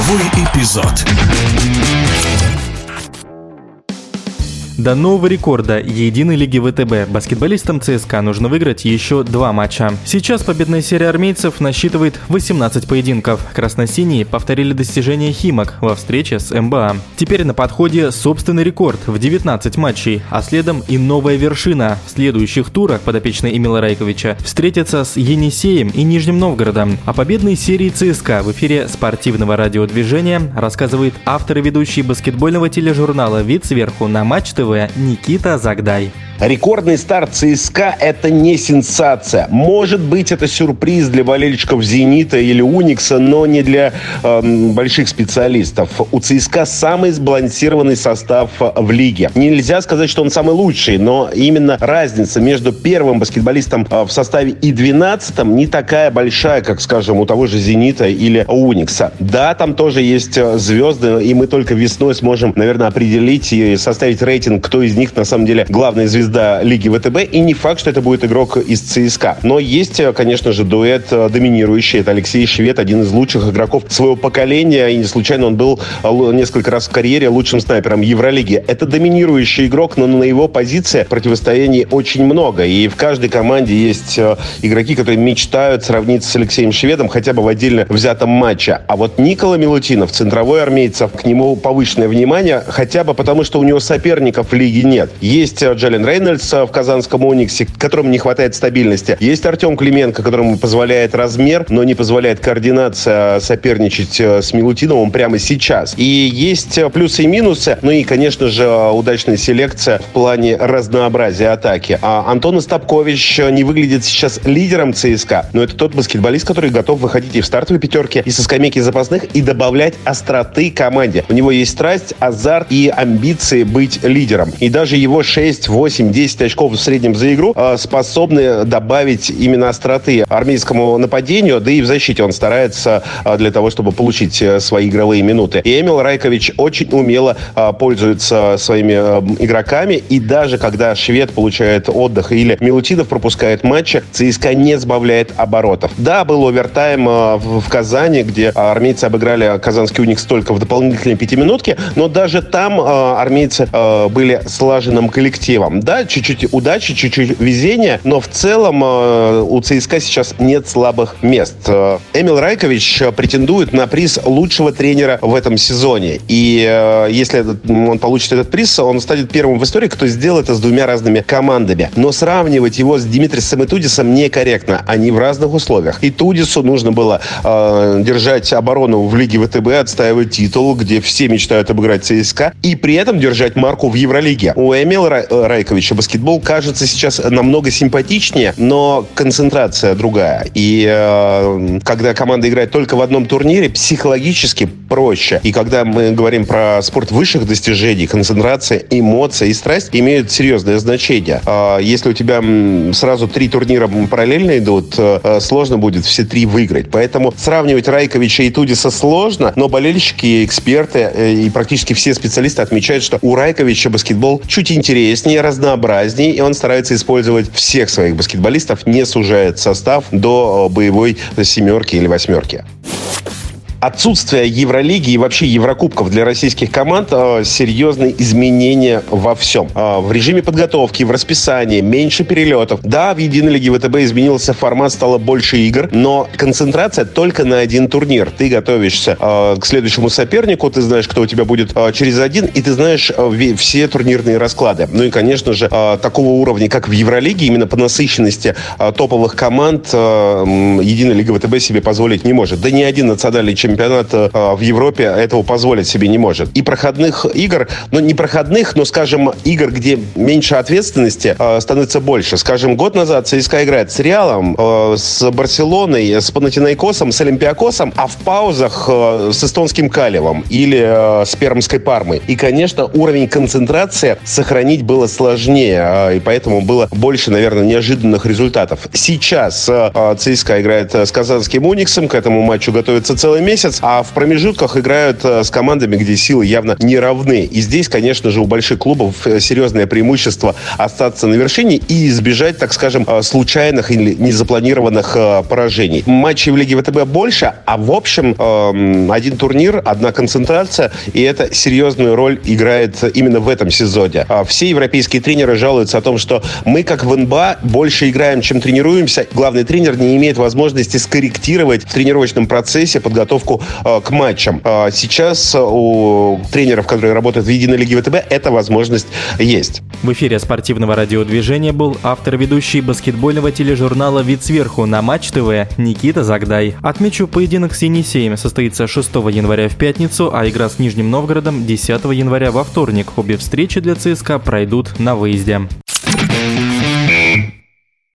Игровой эпизод. До нового рекорда единой лиги ВТБ баскетболистам ЦСКА нужно выиграть еще два матча. Сейчас победная серия армейцев насчитывает 18 поединков. Красно-синие повторили достижения Химок во встрече с МБА. Теперь на подходе собственный рекорд в 19 матчей, а следом и новая вершина. В следующих турах подопечный Эмила Райковича встретятся с Енисеем и Нижним Новгородом. О победной серии ЦСКА в эфире спортивного радиодвижения рассказывает автор и ведущий баскетбольного тележурнала «Вид сверху» на Матч ТВ Никита Загдай. Рекордный старт ЦСКА – это не сенсация. Может быть, это сюрприз для болельщиков «Зенита» или «Уникса», но не для э, больших специалистов. У ЦСКА самый сбалансированный состав в лиге. Нельзя сказать, что он самый лучший, но именно разница между первым баскетболистом э, в составе и двенадцатым не такая большая, как, скажем, у того же «Зенита» или «Уникса». Да, там тоже есть э, звезды, и мы только весной сможем, наверное, определить и составить рейтинг, кто из них на самом деле главная звезда Лиги ВТБ, и не факт, что это будет игрок из ЦСКА. Но есть, э, конечно же, дуэт э, доминирующий. Это Алексей Швед, один из лучших игроков своего поколения, и не случайно он был э, несколько раз в карьере лучшим снайпером Евролиги. Это доминирующий игрок, но на его позиции противостояний очень много. И в каждой команде есть игроки, которые мечтают сравниться с Алексеем Шведом хотя бы в отдельно взятом матче. А вот Никола Милутинов, центровой армейцев, к нему повышенное внимание, хотя бы потому, что у него соперников в лиге нет. Есть Джален Рейн, Рейнольдс в казанском Униксе, которому не хватает стабильности. Есть Артем Клименко, которому позволяет размер, но не позволяет координация соперничать э, с Милутиновым прямо сейчас. И есть э, плюсы и минусы, ну и, конечно же, удачная селекция в плане разнообразия атаки. А Антон Остапкович не выглядит сейчас лидером ЦСКА, но это тот баскетболист, который готов выходить и в стартовой пятерке, и со скамейки запасных, и добавлять остроты команде. У него есть страсть, азарт и амбиции быть лидером. И даже его 6-8 8-10 очков в среднем за игру а, способны добавить именно остроты армейскому нападению, да и в защите он старается а, для того, чтобы получить э, свои игровые минуты. И Эмил Райкович очень умело а, пользуется своими игроками, и даже когда швед получает отдых или Милутинов пропускает матчи, ЦСКА не сбавляет оборотов. Да, был овертайм в Казани, где армейцы обыграли казанский уникс только в дополнительной пятиминутке, но даже там армейцы были слаженным коллективом. Да, чуть-чуть удачи, чуть-чуть везения, но в целом э, у ЦСКА сейчас нет слабых мест. Э, Эмил Райкович претендует на приз лучшего тренера в этом сезоне. И э, если он получит этот приз, он станет первым в истории, кто сделал это с двумя разными командами. Но сравнивать его с Димитрисом и Тудисом некорректно. Они в разных условиях. И Тудису нужно было э, держать оборону в Лиге ВТБ, отстаивать титул, где все мечтают обыграть ЦСКА, и при этом держать марку в Евролиге. У Эмила Райковича еще баскетбол кажется сейчас намного симпатичнее, но концентрация другая. И э, когда команда играет только в одном турнире, психологически проще. И когда мы говорим про спорт высших достижений, концентрация, эмоция и страсть имеют серьезное значение. Э, если у тебя сразу три турнира параллельно идут, э, сложно будет все три выиграть. Поэтому сравнивать Райковича и Тудиса сложно, но болельщики, эксперты э, и практически все специалисты отмечают, что у Райковича баскетбол чуть интереснее, разнообразнее и он старается использовать всех своих баскетболистов, не сужает состав до боевой семерки или восьмерки отсутствие Евролиги и вообще Еврокубков для российских команд э, серьезные изменения во всем. Э, в режиме подготовки, в расписании, меньше перелетов. Да, в Единой Лиге ВТБ изменился формат, стало больше игр, но концентрация только на один турнир. Ты готовишься э, к следующему сопернику, ты знаешь, кто у тебя будет э, через один, и ты знаешь э, все турнирные расклады. Ну и, конечно же, э, такого уровня, как в Евролиге, именно по насыщенности э, топовых команд э, Единая Лига ВТБ себе позволить не может. Да ни один национальный чемпион чемпионат э, в Европе этого позволить себе не может. И проходных игр, ну не проходных, но, скажем, игр, где меньше ответственности, э, становится больше. Скажем, год назад ЦСКА играет с Реалом, э, с Барселоной, с Панатинайкосом, с Олимпиакосом, а в паузах с эстонским Калевом или с Пермской Пармой. И, конечно, уровень концентрации сохранить было сложнее, и поэтому было больше, наверное, неожиданных результатов. Сейчас ЦСКА играет с казанским Униксом, к этому матчу готовится целый месяц, месяц, а в промежутках играют э, с командами, где силы явно не равны. И здесь, конечно же, у больших клубов э, серьезное преимущество остаться на вершине и избежать, так скажем, э, случайных или незапланированных поражений. Матчей в Лиге ВТБ больше, а в общем эм, один турнир, одна концентрация, и это серьезную роль играет именно в этом сезоне. А все европейские тренеры жалуются о том, что мы, как в НБА, больше играем, чем тренируемся. Главный тренер не имеет возможности скорректировать в тренировочном процессе подготовку э, к матчам. Э, сейчас у тренеров, которые работают в Единой Лиге ВТБ, эта возможность есть. В эфире спортивного радиодвижения был автор-ведущий баскетбольного тележурнала «Вид сверху» на Матч ТВ Никита Загдай. Отмечу, поединок с Енисеем состоится 6 января в пятницу, а игра с Нижним Новгородом 10 января во вторник. Обе встречи для ЦСКА пройдут на выезде.